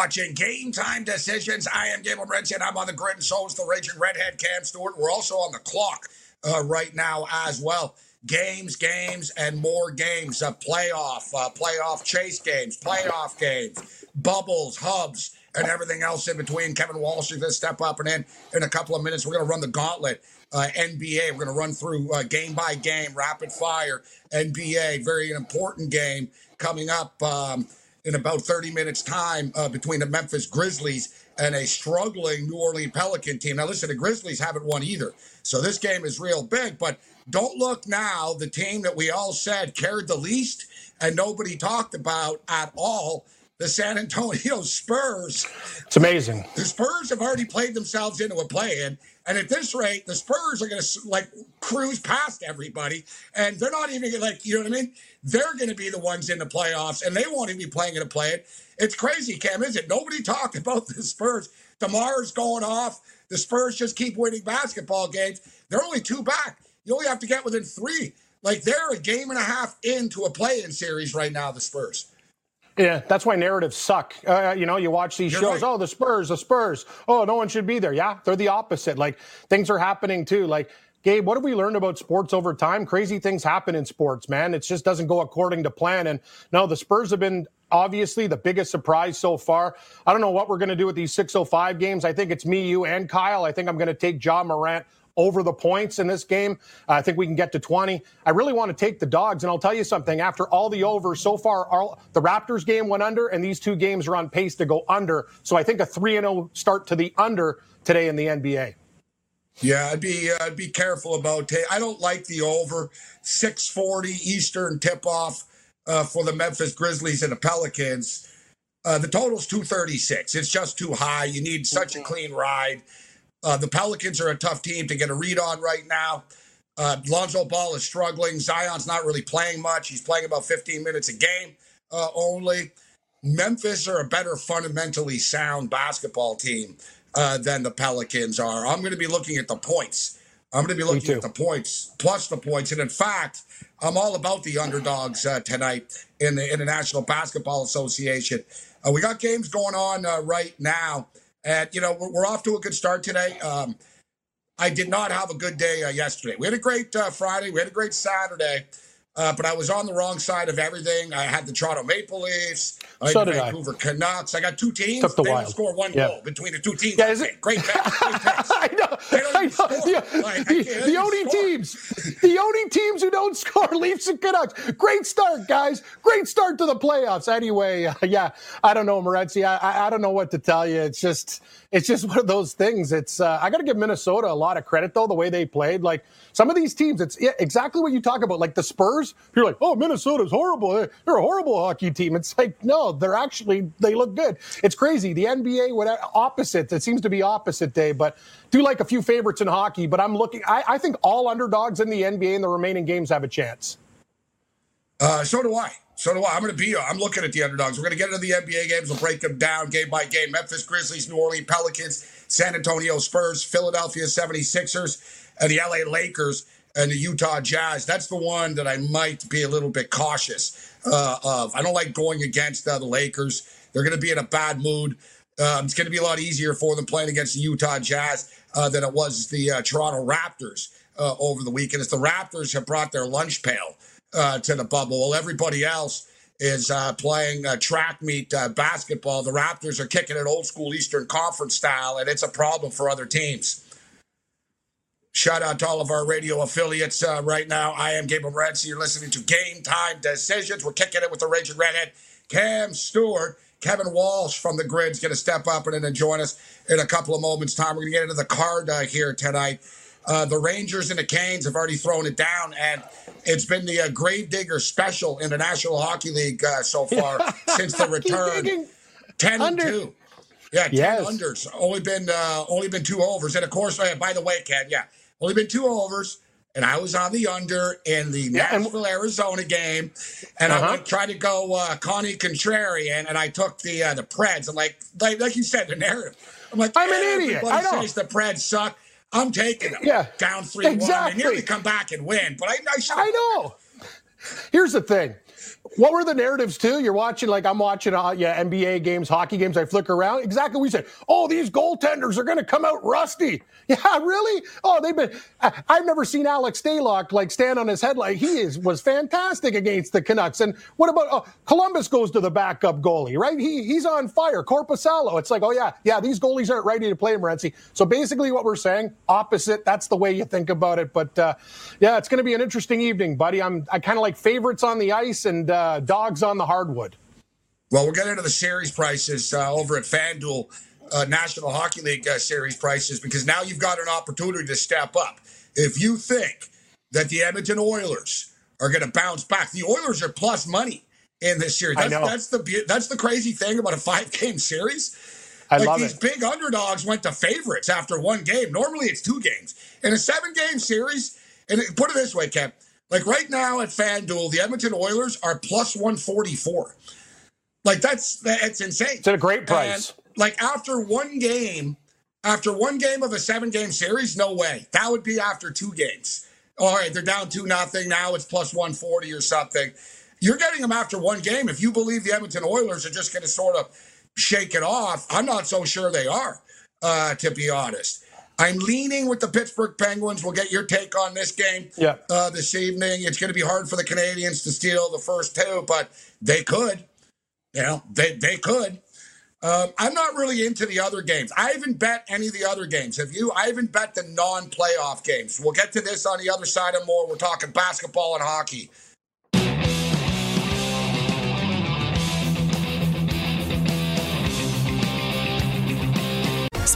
Watching Game Time Decisions. I am Morency, and I'm on the grid, and so is the Raging Redhead Cam Stewart. We're also on the clock uh, right now as well. Games, games, and more games. Uh, playoff, uh, playoff chase games, playoff games, bubbles, hubs, and everything else in between. Kevin Walsh is going to step up and in in a couple of minutes. We're going to run the gauntlet. Uh, NBA. We're going to run through uh, game by game, rapid fire. NBA, very important game coming up. Um, in about 30 minutes' time uh, between the Memphis Grizzlies and a struggling New Orleans Pelican team. Now, listen, the Grizzlies haven't won either. So this game is real big, but don't look now. The team that we all said cared the least and nobody talked about at all the San Antonio Spurs. It's amazing. The Spurs have already played themselves into a play in. And at this rate, the Spurs are going to like cruise past everybody, and they're not even like you know what I mean. They're going to be the ones in the playoffs, and they won't even be playing in a play-in. It's crazy, Cam, is it? Nobody talked about the Spurs. DeMar's going off. The Spurs just keep winning basketball games. They're only two back. You only have to get within three. Like they're a game and a half into a play-in series right now. The Spurs. Yeah, that's why narratives suck. Uh, you know, you watch these You're shows. Right. Oh, the Spurs, the Spurs. Oh, no one should be there. Yeah, they're the opposite. Like things are happening too. Like Gabe, what have we learned about sports over time? Crazy things happen in sports, man. It just doesn't go according to plan. And no, the Spurs have been obviously the biggest surprise so far. I don't know what we're going to do with these 605 games. I think it's me, you, and Kyle. I think I'm going to take Ja Morant over the points in this game. I think we can get to 20. I really want to take the dogs, and I'll tell you something. After all the overs so far, all, the Raptors game went under, and these two games are on pace to go under. So I think a 3 0 start to the under today in the NBA. Yeah, I'd be uh, I'd be careful about. it. I don't like the over 640 Eastern tip off uh, for the Memphis Grizzlies and the Pelicans. Uh, the total's 236. It's just too high. You need such a mm-hmm. clean ride. Uh, the Pelicans are a tough team to get a read on right now. Uh, Lonzo Ball is struggling. Zion's not really playing much. He's playing about 15 minutes a game uh, only. Memphis are a better fundamentally sound basketball team uh, than the Pelicans are. I'm going to be looking at the points. I'm going to be looking at the points plus the points. And in fact, I'm all about the underdogs uh, tonight in the International Basketball Association. Uh, we got games going on uh, right now. And, you know, we're, we're off to a good start today. Um, I did not have a good day uh, yesterday. We had a great uh, Friday. We had a great Saturday. Uh, but I was on the wrong side of everything. I had the Toronto Maple Leafs, I so the Vancouver I. Canucks. I got two teams. Took the they wild. score one yeah. goal between the two teams. Yeah, is it? Great picks. I know. I know. The, like, the, the only score. teams, the only teams who don't score, Leafs and Canucks. Great start, guys. Great start to the playoffs. Anyway, uh, yeah, I don't know, Morency. I, I, I don't know what to tell you. It's just it's just one of those things. It's uh, I got to give Minnesota a lot of credit though the way they played. Like some of these teams, it's exactly what you talk about. Like the Spurs, you're like, oh, Minnesota's horrible. They're a horrible hockey team. It's like no, they're actually they look good. It's crazy. The NBA, what opposite? It seems to be opposite day, but do like a few favorites in hockey. But I'm looking. I, I think all underdogs in the NBA in the remaining games have a chance. Uh, so do I. So do I. I'm going to be. I'm looking at the underdogs. We're going to get into the NBA games. We'll break them down game by game. Memphis Grizzlies, New Orleans Pelicans, San Antonio Spurs, Philadelphia 76ers, and the LA Lakers and the Utah Jazz. That's the one that I might be a little bit cautious uh, of. I don't like going against uh, the Lakers. They're going to be in a bad mood. Um, it's going to be a lot easier for them playing against the Utah Jazz uh, than it was the uh, Toronto Raptors uh, over the weekend. As the Raptors have brought their lunch pail uh, to the bubble. Well, everybody else is uh, playing uh, track meet uh, basketball. The Raptors are kicking it old school Eastern Conference style, and it's a problem for other teams. Shout out to all of our radio affiliates uh, right now. I am Gabriel Morency. You're listening to Game Time Decisions. We're kicking it with the Raging Redhead, Cam Stewart. Kevin Walsh from the Grid's going to step up and then join us in a couple of moments' time. We're going to get into the card uh, here tonight. Uh, the Rangers and the Canes have already thrown it down, and it's been the uh, Gravedigger special in the National Hockey League uh, so far since the return 10 Under. and 2. Yeah, 10 yes. unders. Only been uh, only been two overs. And of course, uh, by the way, Ken, yeah, only been two overs. And I was on the under in the yeah, Nashville, Arizona game, and uh-huh. I tried to go uh, Connie Contrarian, and I took the uh, the Preds. And like, like like you said, the narrative. I'm like, I'm an idiot. I know. the Preds suck. I'm taking them. Yeah, down three exactly. one, and nearly come back and win. But I, I. I know. Here's the thing. What were the narratives too? You're watching like I'm watching uh, yeah NBA games, hockey games. I flick around. Exactly we said. Oh, these goaltenders are going to come out rusty. Yeah, really? Oh, they've been. I, have never seen Alex Stalock like stand on his head like he is was fantastic against the Canucks. And what about uh, Columbus goes to the backup goalie, right? He he's on fire. Korpisalo. It's like oh yeah, yeah. These goalies aren't ready to play Morency. So basically, what we're saying, opposite. That's the way you think about it. But uh, yeah, it's going to be an interesting evening, buddy. I'm I kind of like favorites on the ice and uh, dogs on the hardwood. Well, we'll get into the series prices uh, over at FanDuel uh, National Hockey League uh, series prices because now you've got an opportunity to step up. If you think that the Edmonton Oilers are going to bounce back, the Oilers are plus money in this series. That's, I know. that's the that's the crazy thing about a five game series. I like love these it. big underdogs went to favorites after one game. Normally it's two games. In a seven game series, and put it this way, Kev, like right now at FanDuel, the Edmonton Oilers are plus 144. Like that's that's insane. It's at a great price. And like after one game, after one game of a seven game series, no way. That would be after two games. All right, they're down two nothing. Now it's plus 140 or something. You're getting them after one game. If you believe the Edmonton Oilers are just going to sort of shake it off, I'm not so sure they are, uh, to be honest. I'm leaning with the Pittsburgh Penguins. We'll get your take on this game yeah. uh, this evening. It's going to be hard for the Canadians to steal the first two, but they could. You know, they, they could. Um, I'm not really into the other games. I haven't bet any of the other games. Have you? I haven't bet the non playoff games. We'll get to this on the other side of more. We're talking basketball and hockey.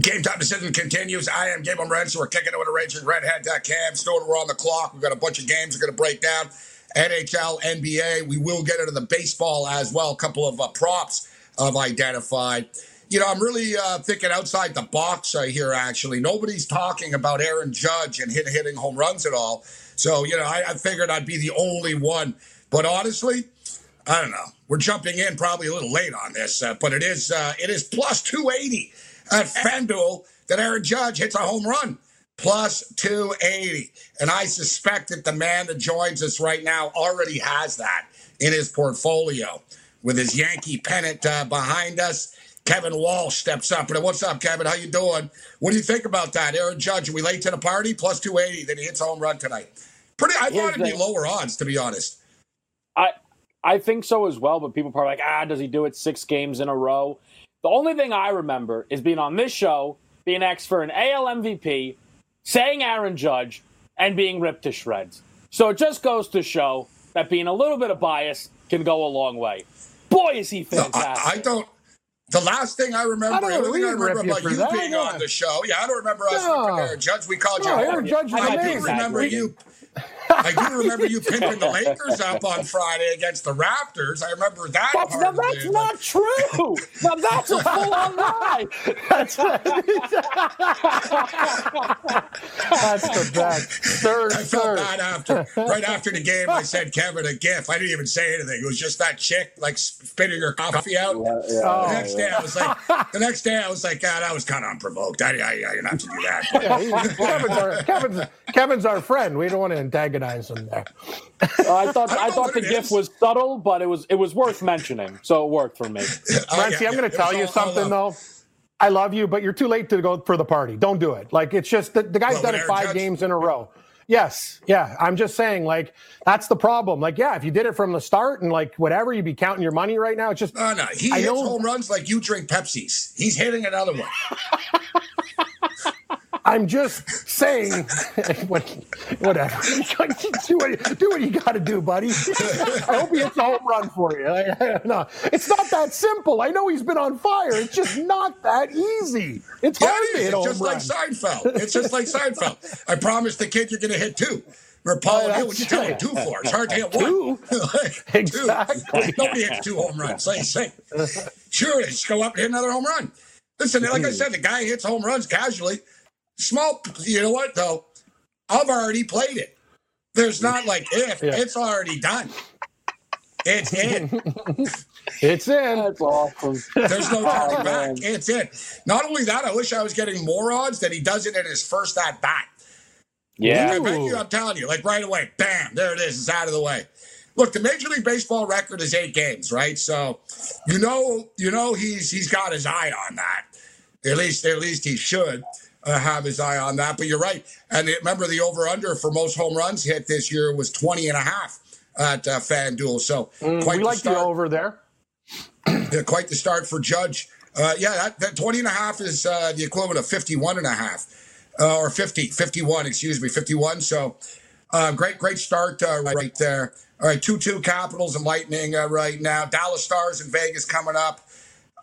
Game time decision continues. I am Gabe Morency. We're kicking it with a raging redhead. Cam Stone. We're on the clock. We've got a bunch of games we're going to break down. NHL, NBA. We will get into the baseball as well. A couple of uh, props I've identified. You know, I'm really uh, thinking outside the box uh, here, actually. Nobody's talking about Aaron Judge and hit, hitting home runs at all. So, you know, I, I figured I'd be the only one. But honestly, I don't know. We're jumping in probably a little late on this, uh, but it is uh, it is plus 280 at FanDuel that Aaron Judge hits a home run. Plus 280. And I suspect that the man that joins us right now already has that in his portfolio with his Yankee pennant uh, behind us. Kevin Walsh steps up. And what's up, Kevin? How you doing? What do you think about that? Aaron Judge, are we late to the party? Plus 280 that he hits a home run tonight. Pretty I thought it'd be lower odds, to be honest. I I think so as well, but people are probably like, ah, does he do it six games in a row? The only thing I remember is being on this show, being asked for an AL MVP, saying Aaron Judge, and being ripped to shreds. So it just goes to show that being a little bit of bias can go a long way. Boy, is he fantastic! No, I, I, don't. The last thing I remember, I I remember about you, that, being yeah. on the show. Yeah, I don't remember us no. Aaron Judge. We called no, you Aaron Judge. I do remember you I do remember you pimping the Lakers up on Friday against the Raptors. I remember that. That's, now, that's not true. now that's a full on lie. that's, that's the best. Third, I felt bad after. Right after the game, I sent Kevin a gif. I didn't even say anything. It was just that chick like spitting her coffee out. Yeah, yeah, oh, the next day, I was like, the next day, I was like, God, that was kind of unprovoked. I, I, I didn't have to do that. Yeah, Kevin's, our, Kevin's, Kevin's our friend. We don't want to antagonize recognize him there. Uh, I thought I, I thought the gift was subtle, but it was it was worth mentioning, so it worked for me. oh, yeah, I'm going to tell you something though. I love you, but you're too late to go for the party. Don't do it. Like it's just the, the guy's well, done it five Judge, games in a row. Yes, yeah. I'm just saying, like, that's the problem. Like, yeah, if you did it from the start and like whatever, you'd be counting your money right now. It's just no, no. He I hits know, home runs like you drink Pepsis. He's hitting another one. I'm just saying, whatever. do, what, do what you got to do, buddy. I hope he hits a home run for you. no, it's not that simple. I know he's been on fire. It's just not that easy. It's yeah, hard it to hit It's just run. like Seinfeld. It's just like Seinfeld. I promise the kid you're going to hit two. Or Paul, oh, what you tell telling two for? It's hard to hit two. one. exactly. Two. Nobody hits two home runs. Say, say. Sure, just go up and hit another home run. Listen, like I mm. said, the guy hits home runs casually. Small, you know what though? I've already played it. There's not like if yeah. it's already done. It's in. it's in. That's awesome. There's no oh, turning oh, back. It's in. Not only that, I wish I was getting more odds that he does it in his first at bat. Yeah. Bet you, I'm telling you, like right away, bam, there it is. It's out of the way. Look, the Major League Baseball record is eight games, right? So you know, you know he's he's got his eye on that. At least, at least he should uh, have his eye on that. But you're right. And remember, the over under for most home runs hit this year was 20 and a half at uh, FanDuel. So mm, quite we like the, the over there. yeah, quite the start for Judge. Uh, yeah, that, that 20 and a half is uh, the equivalent of 51 and a half. Uh, or 50, 51, excuse me, 51. So uh, great, great start uh, right there. All right, 2 2 Capitals and Lightning uh, right now. Dallas Stars and Vegas coming up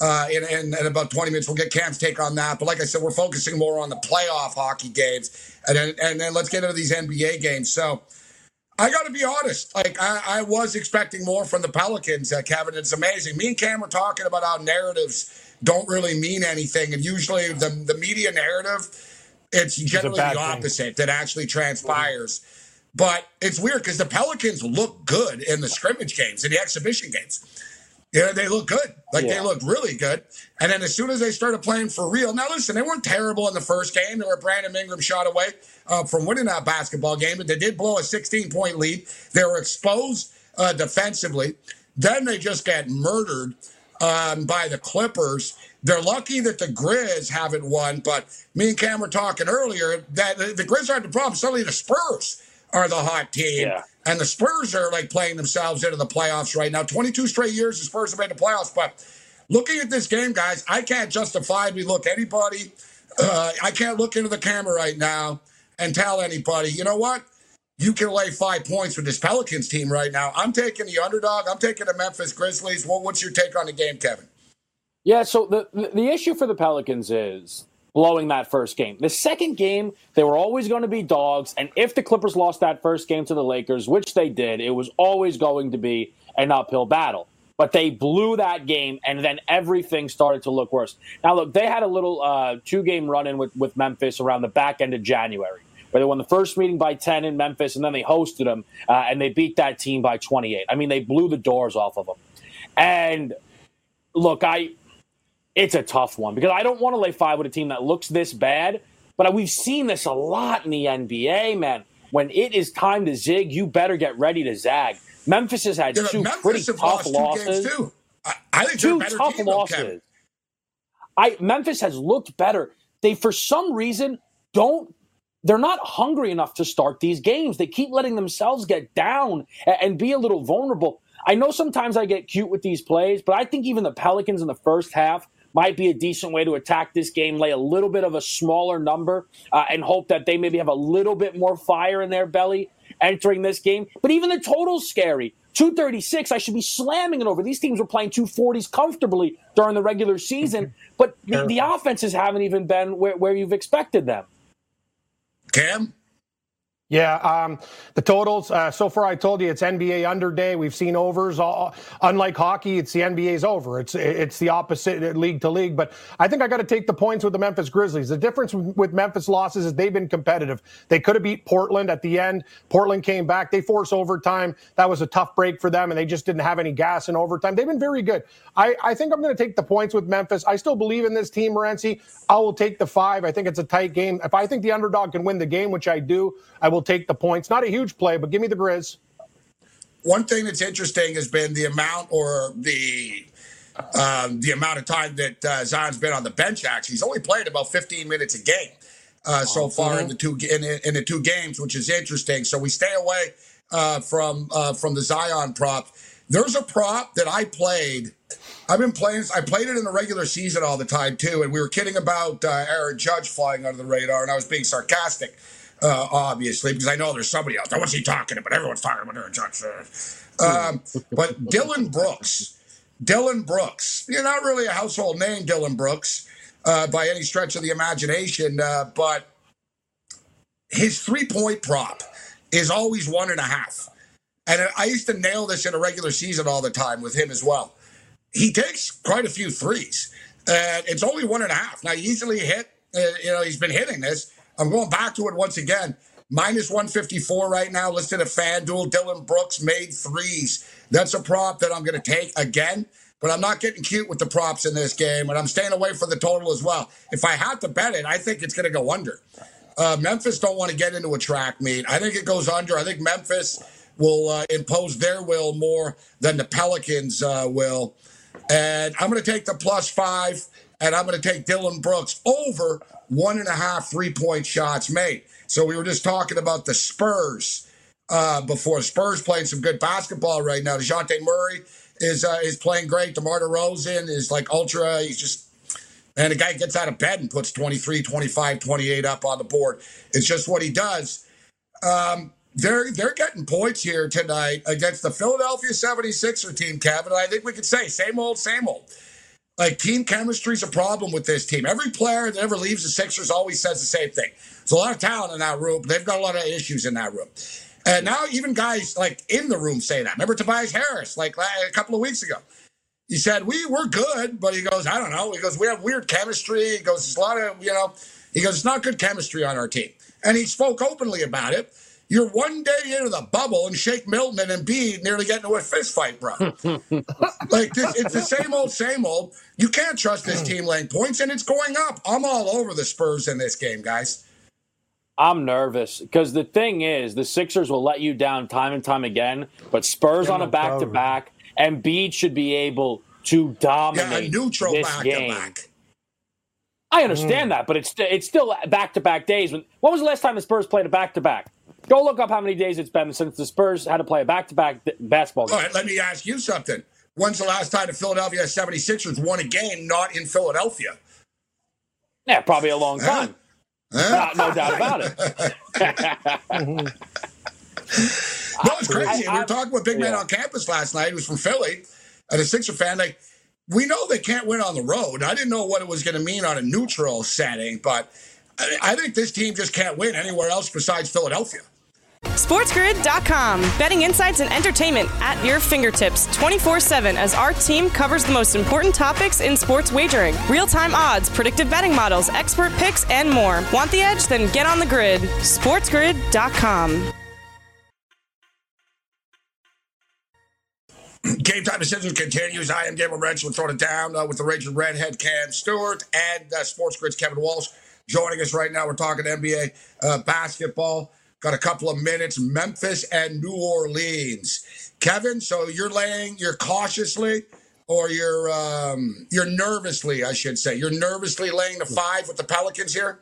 uh, in, in, in, about 20 minutes. We'll get Cam's take on that. But like I said, we're focusing more on the playoff hockey games. And then, and then let's get into these NBA games. So I got to be honest. Like, I, I, was expecting more from the Pelicans, uh, Kevin. It's amazing. Me and Cam were talking about how narratives don't really mean anything. And usually the, the media narrative, it's generally it's the opposite thing. that actually transpires. But it's weird because the Pelicans look good in the scrimmage games, in the exhibition games. Yeah, they look good. Like yeah. they look really good. And then as soon as they started playing for real, now listen, they weren't terrible in the first game. They were Brandon Ingram shot away uh, from winning that basketball game, but they did blow a 16 point lead. They were exposed uh, defensively. Then they just got murdered um, by the Clippers. They're lucky that the Grizz haven't won, but me and Cam were talking earlier that the, the Grizz aren't the problem. Suddenly the Spurs are the hot team. Yeah. And the Spurs are like playing themselves into the playoffs right now. 22 straight years the Spurs have made the playoffs. But looking at this game, guys, I can't justify. justifiably look anybody. Uh, I can't look into the camera right now and tell anybody, you know what? You can lay five points with this Pelicans team right now. I'm taking the underdog. I'm taking the Memphis Grizzlies. Well, what's your take on the game, Kevin? Yeah, so the, the issue for the Pelicans is blowing that first game. The second game, they were always going to be dogs. And if the Clippers lost that first game to the Lakers, which they did, it was always going to be an uphill battle. But they blew that game, and then everything started to look worse. Now, look, they had a little uh, two game run in with, with Memphis around the back end of January, where they won the first meeting by 10 in Memphis, and then they hosted them, uh, and they beat that team by 28. I mean, they blew the doors off of them. And look, I it's a tough one because I don't want to lay five with a team that looks this bad. But we've seen this a lot in the NBA, man. When it is time to zig, you better get ready to zag. Memphis has had yeah, two Memphis pretty tough losses. Too. I, I think two tough losses. I Memphis has looked better. They for some reason don't they're not hungry enough to start these games. They keep letting themselves get down and be a little vulnerable. I know sometimes I get cute with these plays, but I think even the Pelicans in the first half might be a decent way to attack this game. Lay a little bit of a smaller number uh, and hope that they maybe have a little bit more fire in their belly entering this game. But even the total's scary. 236, I should be slamming it over. These teams were playing 240s comfortably during the regular season, but the, the offenses haven't even been where, where you've expected them. Cam? Yeah, um, the totals. Uh, so far, I told you it's NBA under day. We've seen overs. All, unlike hockey, it's the NBA's over. It's it's the opposite league to league. But I think I got to take the points with the Memphis Grizzlies. The difference with Memphis losses is they've been competitive. They could have beat Portland at the end. Portland came back. They forced overtime. That was a tough break for them, and they just didn't have any gas in overtime. They've been very good. I, I think I'm going to take the points with Memphis. I still believe in this team, Morency. I will take the five. I think it's a tight game. If I think the underdog can win the game, which I do, I will will take the points. Not a huge play, but give me the Grizz. One thing that's interesting has been the amount or the um, the amount of time that uh, Zion's been on the bench. Actually, he's only played about 15 minutes a game. uh, so far mm-hmm. in the two in, in, the two games, which is interesting. So we stay away uh, from uh, from the Zion prop. There's a prop that I played. I've been playing. I played it in the regular season all the time too, and we were kidding about uh, Aaron Judge flying under the radar, and I was being sarcastic, uh, obviously, because I know there's somebody else. What's he talking about? Everyone's talking about Aaron Judge. Um, but Dillon Brooks, Dillon Brooks, you're not really a household name, Dillon Brooks, uh, by any stretch of the imagination, uh, but his three point prop is always one and a half. And I used to nail this in a regular season all the time with him as well. He takes quite a few threes, and it's only one and a half. Now, he easily hit, uh, you know, he's been hitting this. I'm going back to it once again. Minus 154 right now, listed at FanDuel. Dillon Brooks made threes. That's a prop that I'm going to take again, but I'm not getting cute with the props in this game, and I'm staying away from the total as well. If I had to bet it, I think it's going to go under. Uh, Memphis don't want to get into a track meet. I think it goes under. I think Memphis will uh, impose their will more than the Pelicans uh, will. And I'm going to take the plus five, and I'm going to take Dillon Brooks over one and a half three point shots made. So we were just talking about the Spurs uh, before. Spurs playing some good basketball right now. Dejounte Murray is uh, is playing great. DeMar DeRozan is like ultra. He's just and the guy gets out of bed and puts 23, 25, 28 up on the board. It's just what he does. Um, they're they're getting points here tonight against the Philadelphia 76er team, Kevin. I think we could say same old, same old. Like team chemistry is a problem with this team. Every player that ever leaves the Sixers always says the same thing. There's a lot of talent in that room. They've got a lot of issues in that room. And now even guys like in the room say that. Remember Tobias Harris, like a couple of weeks ago he said, We were good, but he goes, I don't know. He goes, We have weird chemistry. He goes, There's a lot of, you know, he goes, It's not good chemistry on our team. And he spoke openly about it. You're one day into the bubble, and Shake Milton and Embiid nearly get into a fist fight, bro. like this, it's the same old, same old. You can't trust this team laying points, and it's going up. I'm all over the Spurs in this game, guys. I'm nervous because the thing is, the Sixers will let you down time and time again, but Spurs on a back to back and Embiid should be able to dominate yeah, neutral this back game. Back. I understand mm. that, but it's it's still back to back days. When when was the last time the Spurs played a back to back? Go look up how many days it's been since the Spurs had to play a back to back basketball game. All right, let me ask you something. When's the last time the Philadelphia 76ers won a game not in Philadelphia? Yeah, probably a long time. Huh? no doubt about it. No, it's crazy. I, I, we were talking with big man on campus last night. He was from Philly, and a Sixer fan. Like, we know they can't win on the road. I didn't know what it was going to mean on a neutral setting, but I, I think this team just can't win anywhere else besides Philadelphia. SportsGrid.com. Betting insights and entertainment at your fingertips 24 7 as our team covers the most important topics in sports wagering real time odds, predictive betting models, expert picks, and more. Want the edge? Then get on the grid. SportsGrid.com. Game time decisions continues. I am Gabriel Morency. We'll throw it down uh, with the Raging Redhead Cam Stewart and uh, Kevin Walsh joining us right now. We're talking NBA uh, basketball. Got a couple of minutes. Memphis and New Orleans. Kevin, so you're laying, you're cautiously, or you're um, you're nervously, I should say, you're nervously laying the five with the Pelicans here.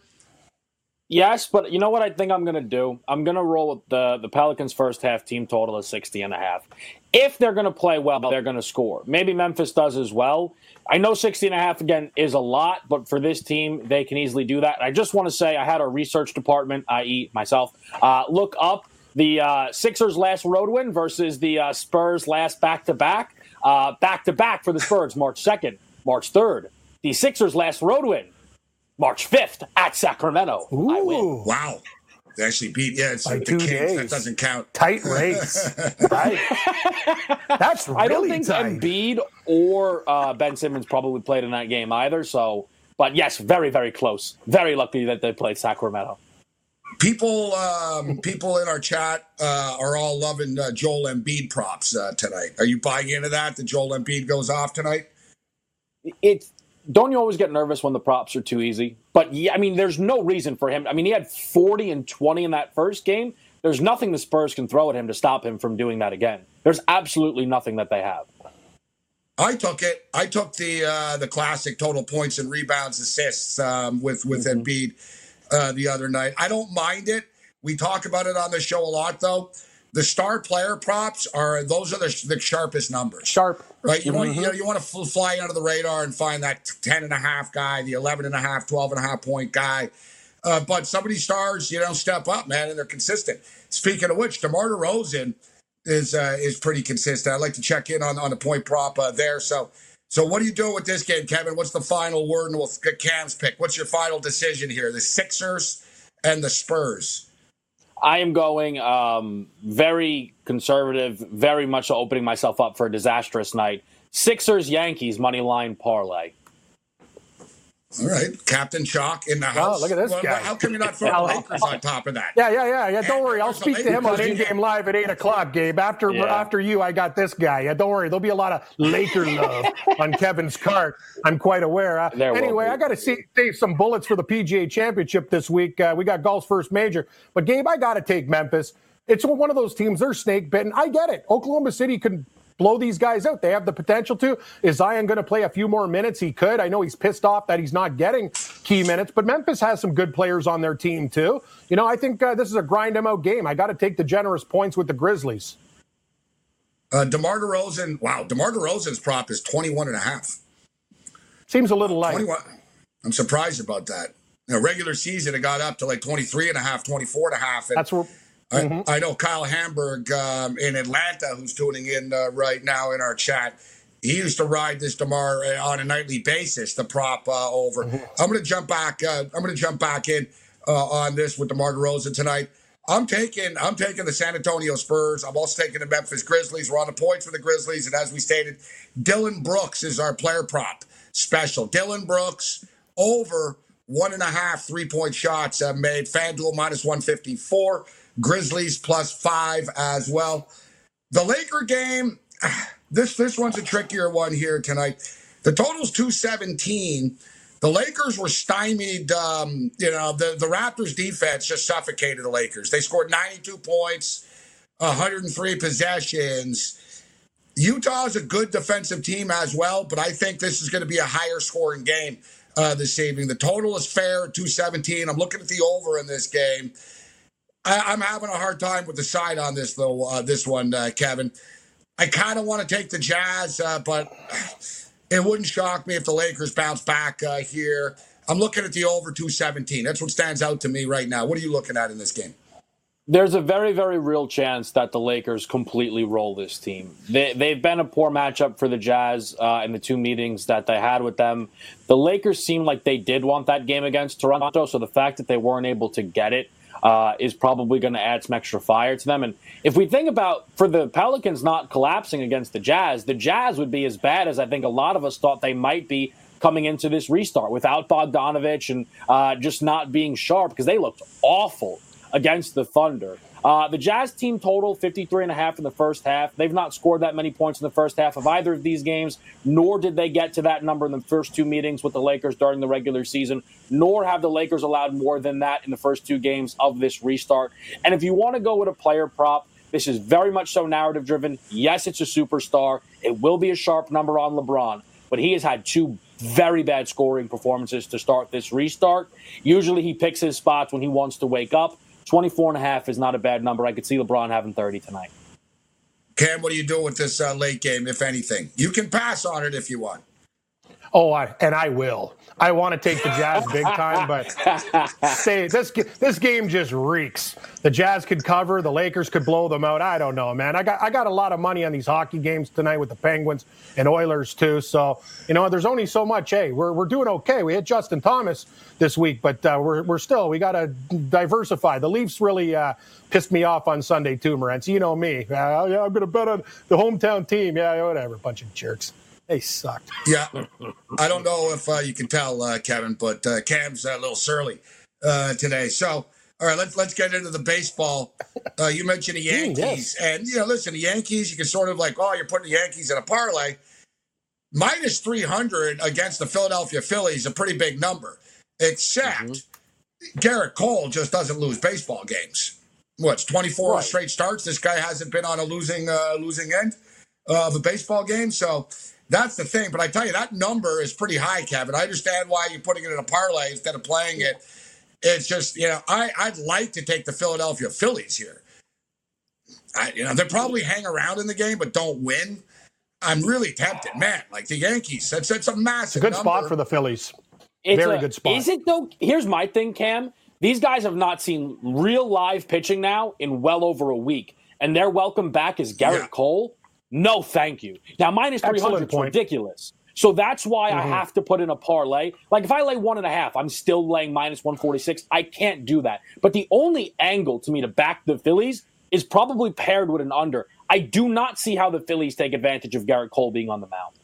Yes, but you know what I think I'm going to do? I'm going to roll with the, the Pelicans first half team total of 60 and a half. If they're going to play well, they're going to score. Maybe Memphis does as well. I know 60 and a half again is a lot, but for this team, they can easily do that. I just want to say I had a research department, i.e., myself, uh, look up the uh, Sixers' last road win versus the uh, Spurs' last back to back. Back to back for the Spurs, March 2nd, March 3rd. The Sixers' last road win March 5th at Sacramento. Ooh. Wow. They actually beat, yeah, it's By the Kings. Days. That doesn't count. Tight race. right. That's really I don't think tight. Embiid or uh, Ben Simmons probably played in that game either. So, but yes, very, very close. Very lucky that they played Sacramento. People, um, people in our chat uh, are all loving uh, Joel Embiid props uh, tonight. Are you buying into that? That Joel Embiid goes off tonight? It's don't you always get nervous when the props are too easy? But yeah, I mean, there's no reason for him. I mean, he had 40 and 20 in that first game. There's nothing the Spurs can throw at him to stop him from doing that again. There's absolutely nothing that they have. I took it. I took the uh, the classic total points and rebounds, assists um, with with mm-hmm. Embiid. uh, the other night. I don't mind it. We talk about it on the show a lot, though. The star player props are those are the, the sharpest numbers. Sharp, right? You mm-hmm. want you know you want to fly under the radar and find that 10 and a half guy, the 11 and a half, 12 and a half point guy. Uh, but some of these stars, you know, step up, man, and they're consistent. Speaking of which, DeMar DeRozan is uh, is pretty consistent. I'd like to check in on on the point prop uh, there. So, so what are you doing with this game, Kevin? What's the final word? And we'll get Cam's pick. What's your final decision here? The Sixers and the Spurs. I am going um, very conservative, very much opening myself up for a disastrous night. Sixers Yankees money line parlay. All right, Captain Chalk in the house. Oh, look at this well, guy. How come you're not throwing Lakers on top of that? Yeah, yeah, yeah, yeah. Don't worry, I'll speak to him on in game live at eight o'clock, Gabe. After yeah. after you, I got this guy. Yeah, don't worry, there'll be a lot of Laker love on Kevin's cart. I'm quite aware. Uh, anyway, I got to see save some bullets for the PGA Championship this week. Uh, we got golf's first major, but Gabe, I got to take Memphis. It's one of those teams. They're snake bitten. I get it. Oklahoma City could blow these guys out. They have the potential to. Is Zion going to play a few more minutes? He could. I know he's pissed off that he's not getting key minutes, but Memphis has some good players on their team too. You know, I think uh, this is a grind them out game. I got to take the generous points with the Grizzlies. Uh, DeMar DeRozan, wow, DeMar DeRozan's prop is 21 and a half. Seems a little light. 21. I'm surprised about that. Regular season, it got up to like 23 and a half, 24 and a half. And That's where Mm-hmm. I, I, know Kyle Hamburg um, in Atlanta, who's tuning in uh, right now in our chat. He used to ride this Demar uh, on a nightly basis, the prop uh, over. Mm-hmm. I'm going to jump back. Uh, I'm going to jump back in uh, on this with DeMar DeRozan tonight. I'm taking I'm taking the San Antonio Spurs. I'm also taking the Memphis Grizzlies. We're on the points for the Grizzlies, and as we stated, Dillon Brooks is our player prop special. Dillon Brooks over one and a half three point shots uh, made. FanDuel minus 154. Grizzlies plus five as well. The Laker game, this this one's a trickier one here tonight. The total's 217. The Lakers were stymied. Um, you know, the, the Raptors defense just suffocated the Lakers. They scored 92 points, 103 possessions. Utah is a good defensive team as well, but I think this is going to be a higher scoring game uh, this evening. The total is fair, 217. I'm looking at the over in this game. I, am having a hard time with the side on this though. Uh, this one, uh, Kevin. I kind of want to take the Jazz, uh, but it wouldn't shock me if the Lakers bounce back uh, here. I'm looking at the over 217. That's what stands out to me right now. What are you looking at in this game? There's a very, very real chance that the Lakers completely roll this team. They, they've been a poor matchup for the Jazz uh, in the two meetings that they had with them. The Lakers seemed like they did want that game against Toronto, so the fact that they weren't able to get it uh, is probably going to add some extra fire to them. And if we think about for the Pelicans not collapsing against the Jazz, the Jazz would be as bad as I think a lot of us thought they might be coming into this restart without Bogdanovich and uh, just not being sharp because they looked awful against the Thunder. Uh, the Jazz team total 53 and a half in the first half. They've not scored that many points in the first half of either of these games, nor did they get to that number in the first two meetings with the Lakers during the regular season, nor have the Lakers allowed more than that in the first two games of this restart. And if you want to go with a player prop, this is very much so narrative driven. Yes, it's a superstar. It will be a sharp number on LeBron, but he has had two very bad scoring performances to start this restart. Usually he picks his spots when he wants to wake up. 24 and a half is not a bad number. I could see LeBron having 30 tonight. Cam, what are you doing with this uh, late game, if anything? You can pass on it if you want. Oh, I, and I will. I want to take the Jazz big time, but say this this game just reeks. The Jazz could cover, the Lakers could blow them out. I don't know, man. I got I got a lot of money on these hockey games tonight with the Penguins and Oilers too. So you know, there's only so much. Hey, we're we're doing okay. We hit Justin Thomas this week, but uh, we're we're still we got to diversify. The Leafs really uh, pissed me off on Sunday too, Morenz. You know me. Uh, yeah, I'm to bet on the hometown team. Yeah, whatever. Bunch of jerks. They sucked. Yeah, I don't know if uh, you can tell, uh, Kevin, but uh, Cam's a little surly uh, today. So, all right, let's let's get into the baseball. Uh, you mentioned the Yankees, yes. and you know, listen, the Yankees. You can sort of like, oh, you're putting the Yankees in a parlay. Minus three hundred against the Philadelphia Phillies, a pretty big number. Except mm-hmm. Gerrit Cole just doesn't lose baseball games. What's twenty four right. straight starts? This guy hasn't been on a losing uh, losing end of a baseball game. So that's the thing. But I tell you, that number is pretty high, Kevin. I understand why you're putting it in a parlay instead of playing it It's just, you know, I, I'd like to take the Philadelphia Phillies here. I, you know, they probably hang around in the game, but don't win. I'm really tempted, man. Like the Yankees, that's that's a massive. It's a good number. spot for the Phillies. It's Very a, good spot. Is it though? Here's my thing, Cam. These guys have not seen real live pitching now in well over a week, and their welcome back is Gerrit yeah. Cole. No, thank you. Now minus three hundred is ridiculous. So that's why mm-hmm. I have to put in a parlay. Like if I lay one and a half, I'm still laying minus 146. I can't do that. But the only angle to me to back the Phillies is probably paired with an under. I do not see how the Phillies take advantage of Gerrit Cole being on the mound.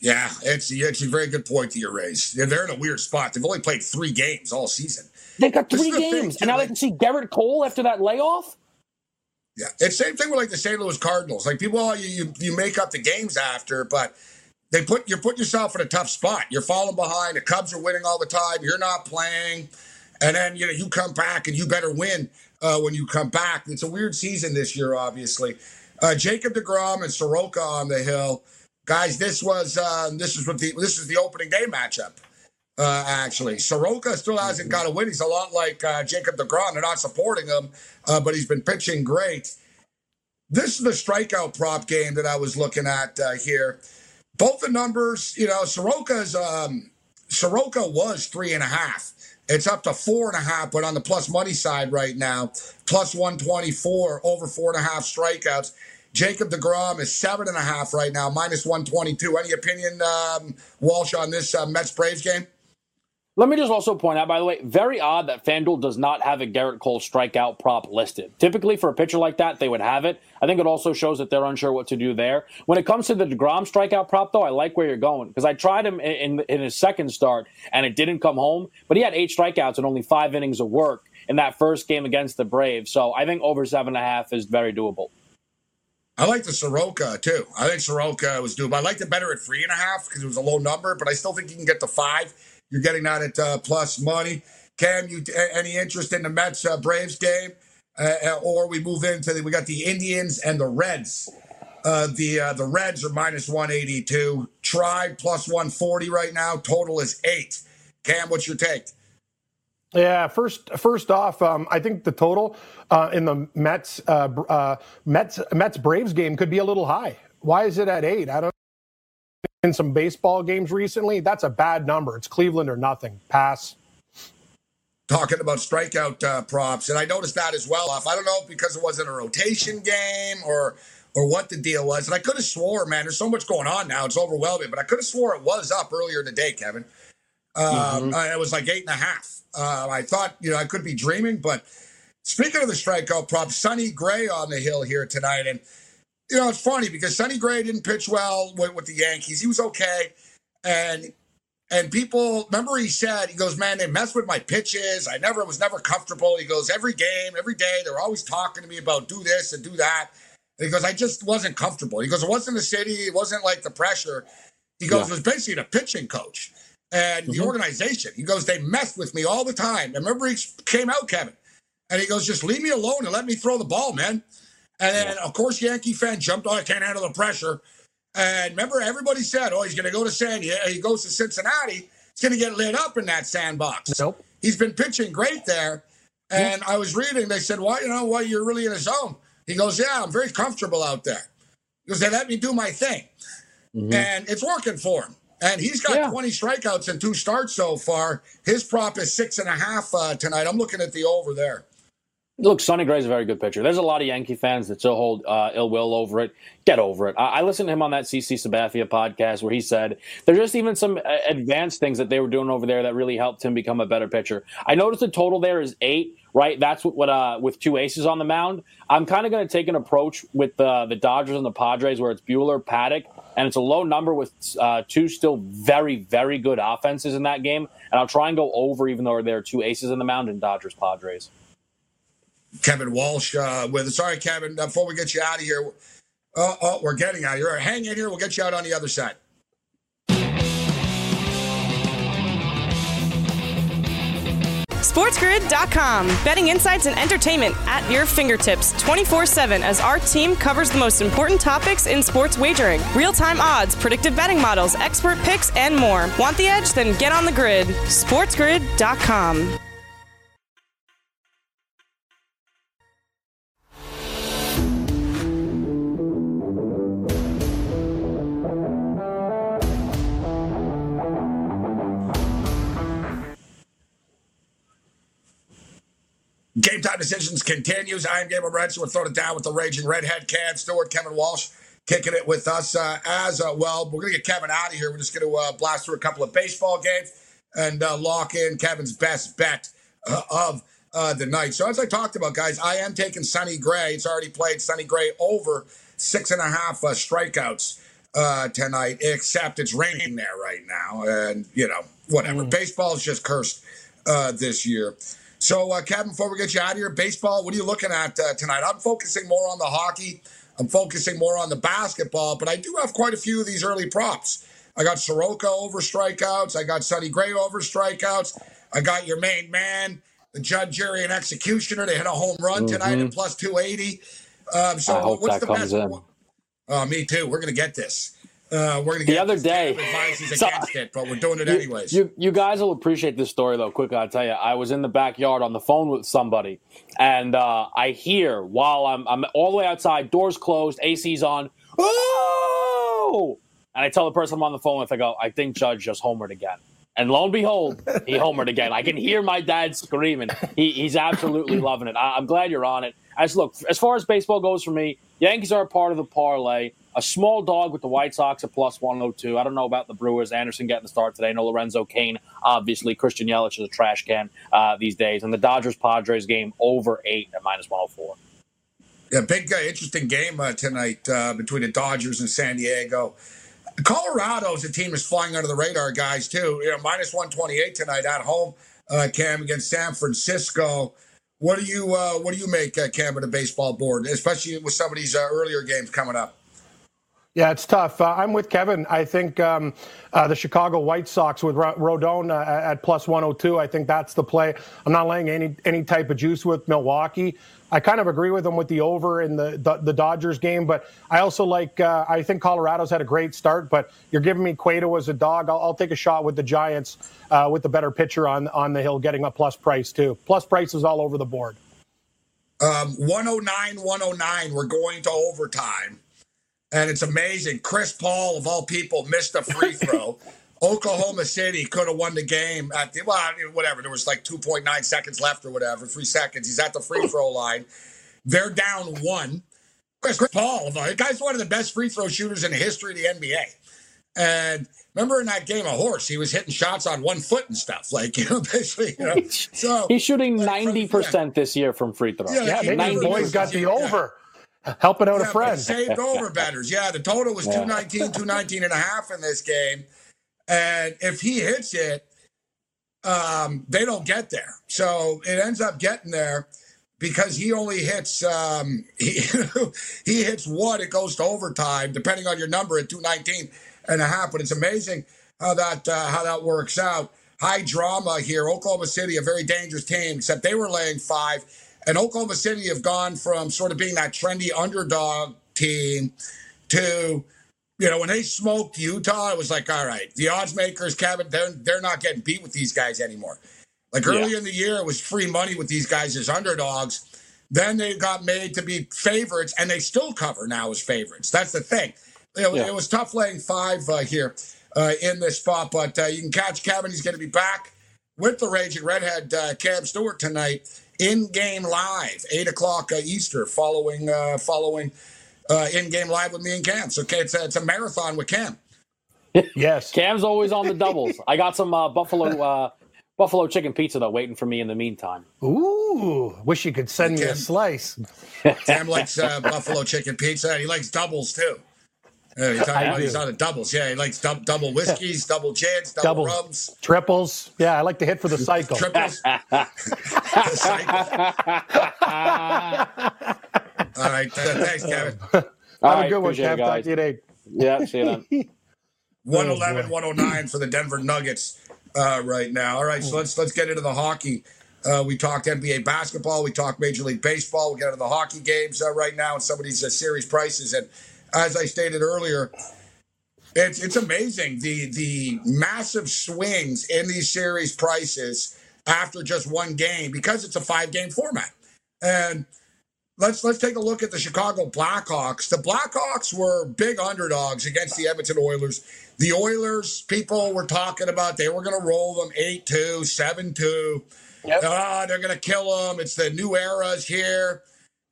Yeah, it's, it's a very good point that you raised. They're in a weird spot. They've only played three games all season. They've got three games, and now they can see Gerrit Cole after that layoff. Yeah, it's the same thing with like the St. Louis Cardinals. Like people, you you, you make up the games after, but they put you're putting yourself in a tough spot. You're falling behind. The Cubs are winning all the time. You're not playing, and then you know you come back and you better win uh, when you come back. It's a weird season this year, obviously. Uh, Jacob Degrom and Soroka on the hill, guys. This was uh, this is what the this is the opening day matchup. Uh, actually, Soroka still hasn't got a win. He's a lot like uh, Jacob Degrom. They're not supporting him, uh, but he's been pitching great. This is the strikeout prop game that I was looking at here. Both the numbers, you know, Soroka's um, Soroka was three and a half. It's up to four and a half, but on the plus money side right now, plus 124, over four and a half strikeouts. Jacob DeGrom is seven and a half right now, minus 122. Any opinion, um, Walsh, on this uh, Mets Braves game? Let me just also point out, by the way, very odd that FanDuel does not have a Gerrit Cole strikeout prop listed. Typically, for a pitcher like that, they would have it. I think it also shows that they're unsure what to do there. When it comes to the DeGrom strikeout prop, though, I like where you're going because I tried him in, in, his second start and it didn't come home, but he had eight strikeouts and only five innings of work in that first game against the Braves. So I think over seven and a half is very doable. I like the Soroka too. I think Soroka was doable. I liked it better at three and a half because it was a low number, but I still think you can get the five. You're getting that at uh, plus money. Cam, you any interest in the Mets uh, Braves game, uh, uh, or we move into the, we got the Indians and the Reds. Uh, the uh, the Reds are minus 182. Tribe plus 140 right now. Total is eight. Cam, what's your take? Yeah, first first off, um, I think the total in the Mets Mets Mets Braves game could be a little high. Why is it at eight? I don't in some baseball games recently, that's a bad number. It's Cleveland or nothing. Pass. Talking about strikeout uh, props, and I noticed that as well. Off, I don't know because it wasn't a rotation game or or what the deal was, and I could have swore, man. There's so much going on now; it's overwhelming. But I could have swore it was up earlier in the day, Kevin. Um, mm-hmm. uh, it was like eight and a half. Uh, I thought, you know, I could be dreaming, but speaking of the strikeout prop, Sonny Gray on the hill here tonight, and you know, it's funny because Sonny Gray didn't pitch well with, with, the Yankees. He was okay. And and people remember he said, he goes, Man, they mess with my pitches. I never was never comfortable. He goes, every game, every day, they're always talking to me about do this and do that. And he goes, I just wasn't comfortable. He goes, It wasn't the city, it wasn't like the pressure. He goes, yeah. it was basically the pitching coach and mm-hmm. the organization. He goes, they messed with me all the time. And remember he came out, Kevin. And he goes, just leave me alone and let me throw the ball, man. And then, of course, Yankee fan jumped on. I can't handle the pressure. And remember, everybody said, "Oh, he's going to go to San. He goes to Cincinnati. He's going to get lit up in that sandbox." Nope. He's been pitching great there. And I was reading. They said, "Why? You know, why you're really in a zone?" He goes, "Yeah, I'm very comfortable out there." Because they let me do my thing, mm-hmm. and it's working for him. And he's got yeah. 20 strikeouts and two starts so far. His prop is six and a half uh, tonight. I'm looking at the over there. Look, Sonny Gray's a very good pitcher. There's a lot of Yankee fans that still hold uh, ill will over it. Get over it. I, I, listened to him on that CC Sabathia podcast where he said there's just even some uh, advanced things that they were doing over there that really helped him become a better pitcher. I noticed the total there is eight. Right, that's what, what uh, with two aces on the mound. I'm kind of going to take an approach with uh, the Dodgers and the Padres where it's Buehler, Paddack, and it's a low number with uh, two still very, very good offenses in that game. And I'll try and go over, even though there are two aces in the mound in Dodgers Padres. Kevin Walsh uh, with. Sorry, Kevin, before we get you out of here, uh, oh, we're getting out of here. Hang in here. We'll get you out on the other side. SportsGrid.com. Betting insights and entertainment at your fingertips 24 7 as our team covers the most important topics in sports wagering real time odds, predictive betting models, expert picks, and more. Want the edge? Then get on the grid. SportsGrid.com. Game time decisions continues. I am Gabriel Morency. We'll throw it down with the raging redhead, Cam Stewart, Kevin Walsh kicking it with us uh, as uh, well. We're going to get Kevin out of here. We're just going to uh, blast through a couple of baseball games and uh, lock in Kevin's best bet uh, of uh, the night. So, as I talked about, guys, I am taking Sonny Gray. It's already played Sonny Gray over six and a half strikeouts tonight, except it's raining there right now. And, you know, whatever. Mm. Baseball is just cursed this year. So, uh, Kevin, before we get you out of here, baseball, what are you looking at uh, tonight? I'm focusing more on the hockey. I'm focusing more on the basketball, but I do have quite a few of these early props. I got Soroka over strikeouts. I got Sonny Gray over strikeouts. I got your main man, the judge, Jerry and executioner. They hit a home run mm-hmm. tonight at plus 280. Um, so, what's the best? Oh, me too. We're going to get this. Uh, we're gonna get the other day. Advices against it, but we're doing it anyways. You, you guys will appreciate this story though. Quick, I'll tell you. I was in the backyard on the phone with somebody, and uh, I hear while I'm I'm all the way outside, doors closed, AC's on. Oh! And I tell the person I'm on the phone with, I go, I think Judge just homered again. And lo and behold, he homered again. I can hear my dad screaming. He, he's absolutely loving it. I, I'm glad you're on it. As look, as far as baseball goes for me, Yankees are a part of the parlay a small dog with the White Sox at plus 102. I don't know about the Brewers. Anderson getting the start today. No Lorenzo Cain, obviously. Christian Yelich is a trash can uh, these days. And the Dodgers Padres game over eight at minus 104. Yeah, big, uh, interesting game uh, tonight uh, between the Dodgers and San Diego. Colorado's a team that's flying under the radar, guys, too. You know, minus 128 tonight at home, uh, Cam, against San Francisco. What do you uh, what do you make, Cam, of the baseball board, especially with some of these earlier games coming up? Yeah, it's tough. Uh, I'm with Kevin. I think um, uh, the Chicago White Sox with Rodon uh, at plus 102. I think that's the play. I'm not laying any any type of juice with Milwaukee. I kind of agree with them with the over in the the, the Dodgers game, but I also like. Uh, I think Colorado's had a great start, but you're giving me Cueto as a dog. I'll, I'll take a shot with the Giants uh, with the better pitcher on on the hill, getting a plus price too. Plus prices all over the board. Um, 109, 109. We're going to overtime. And it's amazing. Chris Paul, of all people, missed a free throw. Oklahoma City could have won the game at the, well, whatever. There was like 2.9 seconds left or whatever, three seconds. He's at the free throw line. They're down one. Chris Paul, the guy's one of the best free throw shooters in the history of the NBA. And remember in that game of horse, he was hitting shots on one foot and stuff. Like, you know, basically, you know. So he's shooting like, 90% yeah. this year from free throws. Yeah, yeah maybe boys got the over. Helping out yeah, a friend. Saved over betters. Yeah, the total was 219, 219 and a half in this game. And if he hits it, um, they don't get there. So it ends up getting there because he only hits um, he, he hits one, it goes to overtime, depending on your number at 219 and a half. But it's amazing how that uh, how that works out. High drama here. Oklahoma City, a very dangerous team, except they were laying five and Oklahoma City have gone from sort of being that trendy underdog team to, you know, when they smoked Utah, it was like, all right, the odds makers, Kevin, they're they're not getting beat with these guys anymore. Like early yeah. in the year, it was free money with these guys as underdogs. Then they got made to be favorites, and they still cover now as favorites. That's the thing. It, yeah. it was tough laying five uh, here uh, in this spot, but uh, you can catch Kevin. He's going to be back with the Raging Redhead, uh, Cam Stewart tonight in game live, eight o'clock uh, Easter, following uh, following uh, in game live with me and Cam. So okay, it's a, it's a marathon with Cam. yes, Cam's always on the doubles. I got some uh, buffalo uh, buffalo chicken pizza though waiting for me in the meantime. Ooh, wish you could send me a slice. Cam likes uh, buffalo chicken pizza. He likes doubles too. Yeah, he's, talking about, he's on the doubles. Yeah, he likes dub, double whiskeys, double gins, double Doubles, rums, triples. Yeah, I like to hit for the cycle. Triples. The cycle. All right, thanks, Kevin. Have All a good one, Kev. Talk to you later. Yeah, see you then. 111, 109 for the Denver Nuggets uh, right now. All right, so let's let's get into the hockey Uh, we talked NBA basketball. We talked Major League Baseball. We get into the hockey games uh, right now and some of these uh, series prices. And as I stated earlier, it's it's amazing the the massive swings in these series prices after just one game because it's a five game format. And let's let's take a look at the Chicago Blackhawks. The Blackhawks were big underdogs against the Edmonton Oilers. The Oilers, people were talking about they were going to roll them 8 2, 7 2. Yep. Oh, they're going to kill them. It's the new eras here.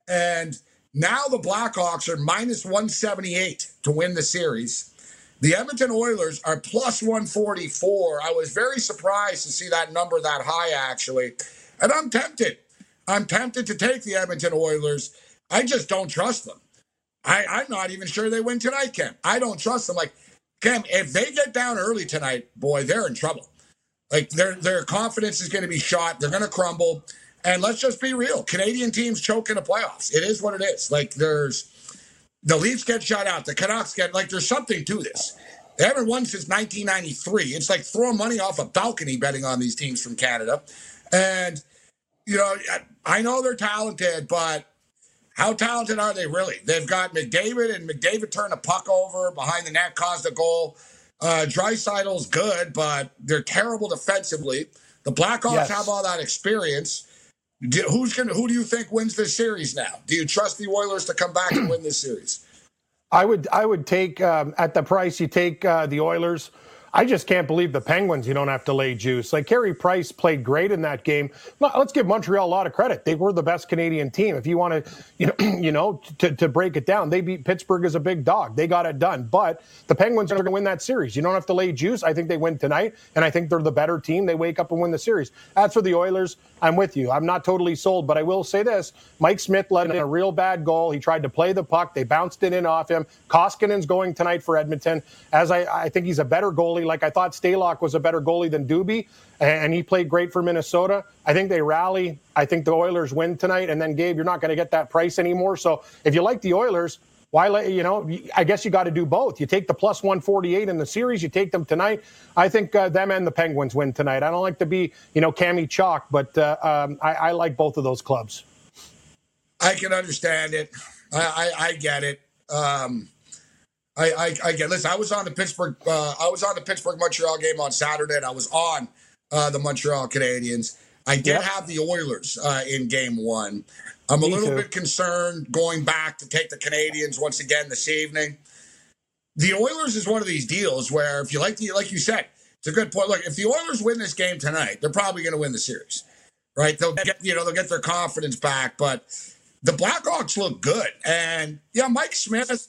And now the Blackhawks are minus 178 to win the series. The Edmonton Oilers are plus 144. I was very surprised to see that number that high, actually. And I'm tempted. I'm tempted to take the Edmonton Oilers. I just don't trust them. I, I'm not even sure they win tonight, Ken. I don't trust them. Like, Cam, if they get down early tonight, boy, they're in trouble. Like their their confidence is going to be shot. They're going to crumble. And let's just be real. Canadian teams choke in the playoffs. It is what it is. Like there's the Leafs get shut out. The Canucks get like there's something to this. They haven't won since 1993. It's like throwing money off a balcony betting on these teams from Canada. And you know, I know they're talented, but how talented are they really? They've got McDavid, and McDavid turned a puck over behind the net, caused a goal. Uh, Draisaitl's good, but they're terrible defensively. The Blackhawks yes. have all that experience. Do, who's gonna? Who do you think wins this series now? Do you trust the Oilers to come back and win this series? I would. I would take um, at the price you take uh, the Oilers. I just can't believe the Penguins. You don't have to lay juice. Like Carey Price played great in that game. Let's give Montreal a lot of credit. They were the best Canadian team. If you want to, you know, you know, to, to break it down, they beat Pittsburgh as a big dog. They got it done. But the Penguins are going to win that series. You don't have to lay juice. I think they win tonight, and I think they're the better team. They wake up and win the series. As for the Oilers, I'm with you. I'm not totally sold, but I will say this: Mike Smith let in a real bad goal. He tried to play the puck. They bounced it in off him. Koskinen's going tonight for Edmonton. As I, I think he's a better goalie. Like I thought, Stalock was a better goalie than Doobie, and he played great for Minnesota. I think they rally. I think the Oilers win tonight. And then, Gabe, you're not going to get that price anymore. So if you like the Oilers, why let you know? I guess you got to do both. You take the plus 148 in the series. You take them tonight. I think uh, them and the Penguins win tonight. I don't like to be, you know, Cammy chalk, but uh, um, I, I, like both of those clubs. I can understand it. I, I, I get it. Um, I, I, I get. Listen, I was on the Pittsburgh. Uh, I was on the Pittsburgh Montreal game on Saturday, and I was on uh, the Montreal Canadiens. I did yep. have the Oilers uh, in Game One. I'm Me a little too. bit concerned going back to take the Canadiens once again this evening. The Oilers is one of these deals where, if you like the, like you said, it's a good point. Look, if the Oilers win this game tonight, they're probably going to win the series, right? They'll get, you know, they'll get their confidence back. But the Blackhawks look good, and yeah, Mike Smith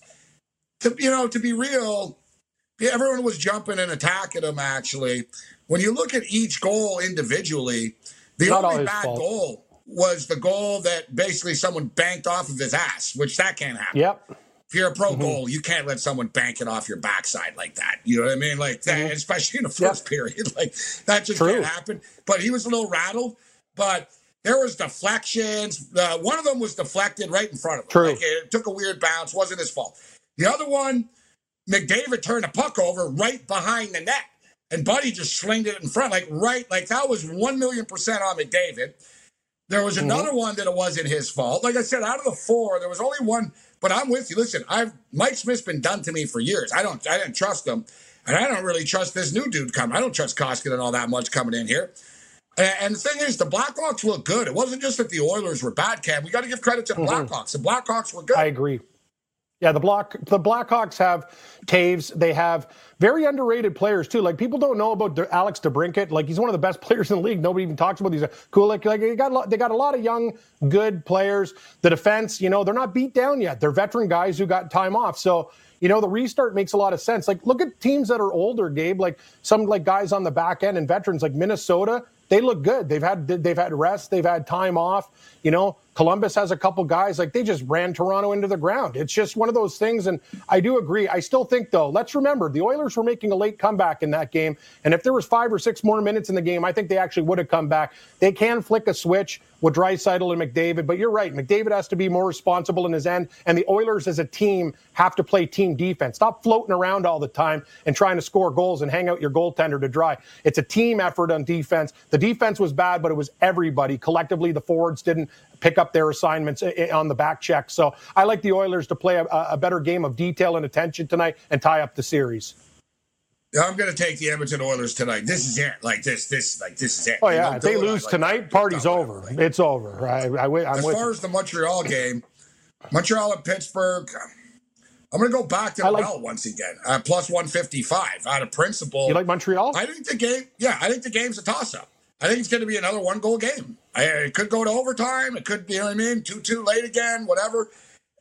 to you know, to be real, everyone was jumping and attacking him. Actually, when you look at each goal individually, the Not only bad fault. goal was the goal that basically someone banked off of his ass, which that can't happen. Yep. If you're a pro mm-hmm. goal, you can't let someone bank it off your backside like that. You know what I mean? Like that, mm-hmm. especially in the first yep. period. Like that just True. can't happen. But he was a little rattled. But there was deflections. Uh, one of them was deflected right in front of him. True. Like it took a weird bounce. Wasn't his fault. The other one, McDavid turned a puck over right behind the net, and Buddy just slinged it in front, like right, like that was one million percent on McDavid. There was mm-hmm. another mm-hmm. one that it wasn't his fault. Like I said, out of the four, there was only one. But I'm with you. Listen, I've Mike Smith's been done to me for years. I don't, I didn't trust him, and I don't really trust this new dude coming. I don't trust Koskinen all that much coming in here. And the thing is, the Blackhawks look good. It wasn't just that the Oilers were bad, Cam. We got to give credit to the mm-hmm. Blackhawks. The Blackhawks were good. I agree. Yeah, the block the Blackhawks have Toews. They have very underrated players too. Like people don't know about Alex DeBrincat. Like he's one of the best players in the league. Nobody even talks about these. Cool. Like, like they got they got a lot of young, good players. The defense, you know, they're not beat down yet. They're veteran guys who got time off. So you know, the restart makes a lot of sense. Like, look at teams that are older, Gabe. Like some like guys on the back end and veterans, like Minnesota. They look good. They've had they've had rest. They've had time off. You know, Columbus has a couple guys like they just ran Toronto into the ground. It's just one of those things. And I do agree. I still think though, let's remember the Oilers were making a late comeback in that game. And if there was five or six more minutes in the game, I think they actually would have come back. They can flick a switch with Draisaitl and McDavid, but you're right. McDavid has to be more responsible in his end. And the Oilers as a team have to play team defense. Stop floating around all the time and trying to score goals and hang out your goaltender to dry. It's a team effort on defense. The defense was bad, but it was everybody. Collectively, the forwards didn't pick up their assignments on the back check. So I like the Oilers to play a, a better game of detail and attention tonight and tie up the series. I'm going to take the Edmonton Oilers tonight. This is it. Like this, this, like this is it. Oh yeah, if they lose like tonight, party's over. Like, it's over. I, I, I'm as far as the Montreal game, Montreal and Pittsburgh. I'm going to go back to like, once again. Uh, plus 155 out of principle. You like Montreal? I think the game. Yeah, I think the game's a toss up. I think it's going to be another one goal game. I, it could go to overtime. It could you know what I mean, 2 2 late again, whatever.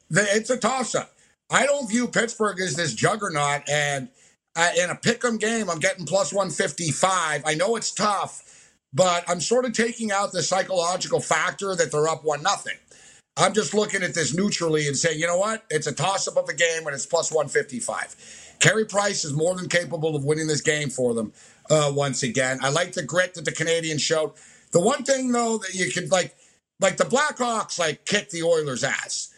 The, it's a toss up. I don't view Pittsburgh as this juggernaut. And uh, in a pick 'em game, I'm getting plus 155. I know it's tough, but I'm sort of taking out the psychological factor that they're up 1 nothing. I'm just looking at this neutrally and saying, you know what? It's a toss up of a game and it's plus 155. Carey Price is more than capable of winning this game for them uh, once again. I like the grit that the Canadiens showed. The one thing, though, that you could like, like the Blackhawks, like kick the Oilers' ass.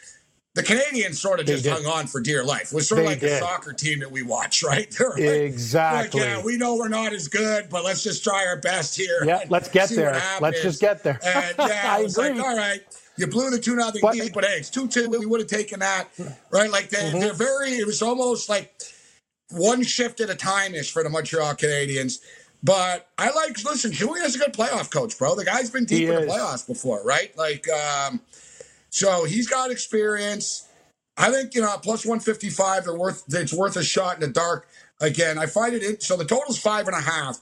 The Canadiens sort of just hung on for dear life. It was sort of like did. a soccer team that we watch, right? Like, exactly. Like, yeah, we know we're not as good, but let's just try our best here. Yeah, let's get there. Let's just get there. And yeah, I, I was agree. like, all right. You blew the two nothing lead, but hey, it's two two. We would have taken that, right? Like they, mm-hmm. they're very. It was almost like one shift at a time ish for the Montreal Canadiens. But I like. Listen, Julien is a good playoff coach, bro. The guy's been deep he in is. the playoffs before, right? Like, um, so he's got experience. I think you know plus one fifty five. They're worth. It's worth a shot in the dark. Again, I find it. In, so the total's five and a half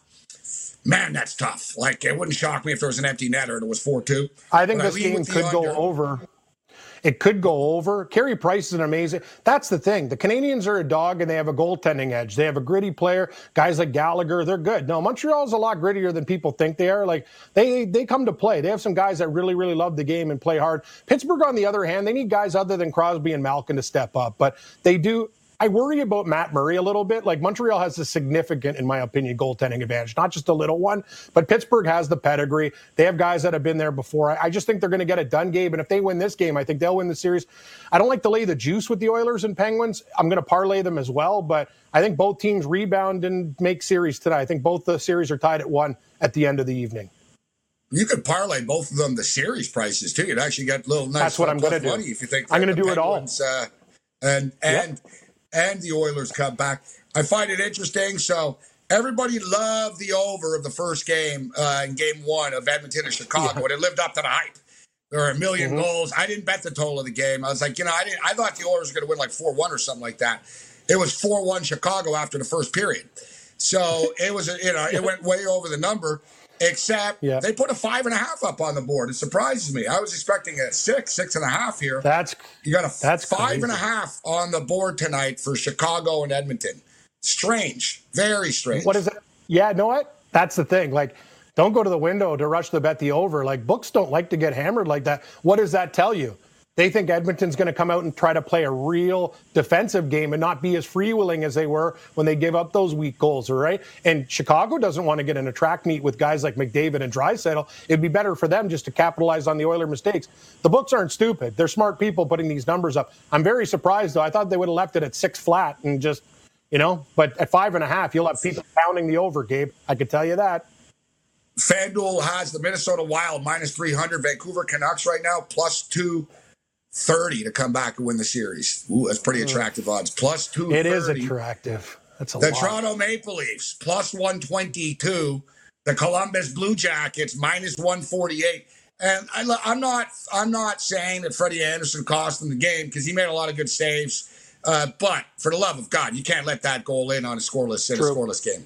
man, that's tough. Like it wouldn't shock me if there was an empty netter and it was four two. I think but this I game could under. go over. It could go over. Carey Price is an amazing. That's the thing. The Canadiens are a dog and they have a goaltending edge. They have a gritty player. Guys like Gallagher, they're good. No, Montreal's a lot grittier than people think they are. Like they they come to play. They have some guys that really really love the game and play hard. Pittsburgh, on the other hand, they need guys other than Crosby and Malkin to step up. But they do. I worry about Matt Murray a little bit. Like Montreal has a significant, in my opinion, goaltending advantage, not just a little one, but Pittsburgh has the pedigree. They have guys that have been there before. I, I just think they're going to get it done, Gabe. And if they win this game, I think they'll win the series. I don't like to lay the juice with the Oilers and Penguins. I'm going to parlay them as well, but I think both teams rebound and make series tonight. I think both the series are tied at one at the end of the evening. You could parlay both of them the series prices too. You'd actually get a little nice. That's what I'm going to do. If you think I'm going to do Penguins, it all. Uh, and and. Yep and the Oilers come back. I find it interesting. So everybody loved the over of the first game uh, in game one of Edmonton and Chicago, yeah. and it lived up to the hype. There were a 1000000 mm-hmm. goals. I didn't bet the total of the game. I was like, you know, I didn't. I thought the Oilers were going to win like four one or something like that. It was four one Chicago after the first period. So it was, you know, it went way over the number. Except yeah. they put a five and a half up on the board. It surprises me. I was expecting a six, six and a half here. That's you got a that's five crazy. and a half on the board tonight for Chicago and Edmonton. Strange, very strange. What is it? Yeah, know what? That's the thing. Like, don't go to the window to rush the bet the over. Like books don't like to get hammered like that. What does that tell you? They think Edmonton's going to come out and try to play a real defensive game and not be as freewheeling as they were when they gave up those weak goals, all right? And Chicago doesn't want to get in a track meet with guys like McDavid and Draisaitl. It'd be better for them just to capitalize on the Oiler mistakes. The books aren't stupid. They're smart people putting these numbers up. I'm very surprised, though. I thought they would have left it at six flat and just, you know, but at five and a half, you'll have people pounding the over, Gabe. I could tell you that. FanDuel has the Minnesota Wild minus 300, Vancouver Canucks right now plus two 30 to come back and win the series. Ooh, that's pretty attractive odds. Plus 230. It is attractive. That's a the lot. Toronto Maple Leafs plus 122. The Columbus Blue Jackets minus 148. And I, am not I'm not saying that Freddie Andersen cost them the game because he made a lot of good saves. Uh, but for the love of God, you can't let that goal in on a scoreless in a scoreless game.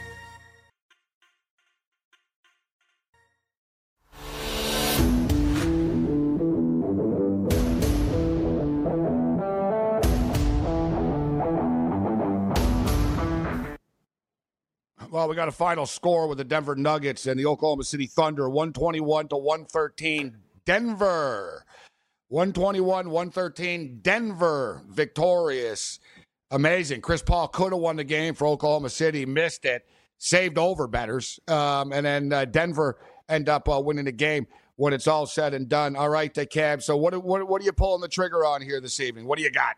Well, we got a final score with the Denver Nuggets and the Oklahoma City Thunder 121 to 113. Denver 121 113. Denver victorious. Amazing. Chris Paul could have won the game for Oklahoma City, missed it, saved over betters, um, and then uh, Denver end up uh, winning the game when it's all said and done. All right, the cab. So what, what what are you pulling the trigger on here this evening? What do you got?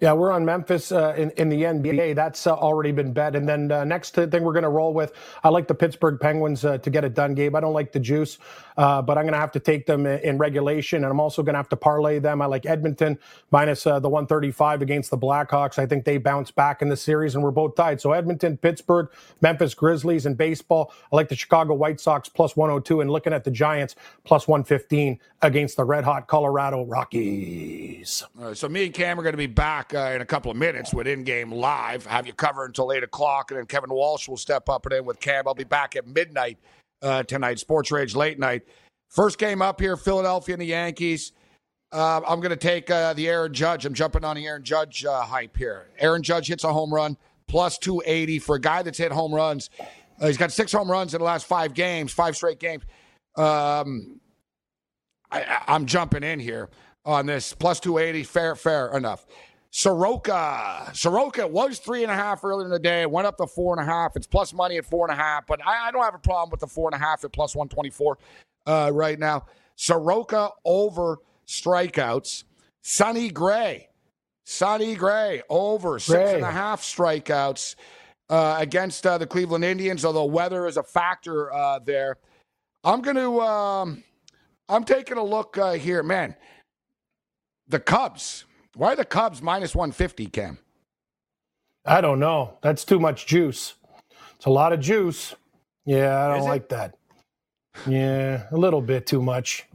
Yeah, we're on Memphis uh, in, in the NBA. That's uh, already been bet. And then uh, next thing we're going to roll with, I like the Pittsburgh Penguins uh, to get it done, Gabe. I don't like the juice, uh, but I'm going to have to take them in, in regulation. And I'm also going to have to parlay them. I like Edmonton minus, uh, the 135 against the Blackhawks. I think they bounce back in the series, and we're both tied. So Edmonton, Pittsburgh, Memphis Grizzlies, and baseball. I like the Chicago White Sox plus 102 and looking at the Giants plus 115 against the red hot Colorado Rockies. so me and Cam are going to be back back uh, in a couple of minutes with in game live. Have you covered until 8 o'clock, and then Kevin Walsh will step up and in with Cam. I'll be back at midnight uh, tonight, Sports Rage late night. First game up here, Philadelphia and the Yankees. Uh, I'm going to take uh, the Aaron Judge. I'm jumping on the Aaron Judge uh, hype here. Aaron Judge hits a home run, plus 280 for a guy that's hit home runs. Uh, he's got six home runs in the last five games, five straight games. Um, I, I'm jumping in here on this plus 280. Fair, fair enough. Soroka. Soroka was three and a half earlier in the day. Went up to four and a half. It's plus money at four and a half, but I, I don't have a problem with the four and a half at plus 124 uh, right now. Soroka over strikeouts. Sonny Gray. Sonny Gray over six Gray. and a half strikeouts uh, against uh, the Cleveland Indians, although weather is a factor uh, there. I'm going to, um, I'm taking a look uh, here. Man, the Cubs why are the Cubs minus 150, Cam? I don't know. That's too much juice. It's a lot of juice. Yeah, I don't like that. Yeah, a little bit too much.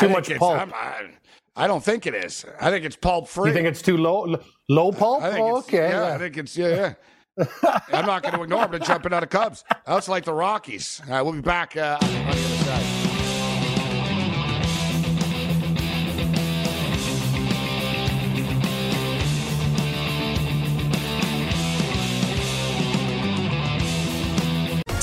too much pulp. I, I, don't think it is. I think it's pulp free. You think it's too low low pulp? Oh, okay. Yeah, yeah, I think it's yeah. yeah. I'm not going to ignore. I'm going to jump into the Cubs. That's like the Rockies. All right, we'll be back uh, on the other side.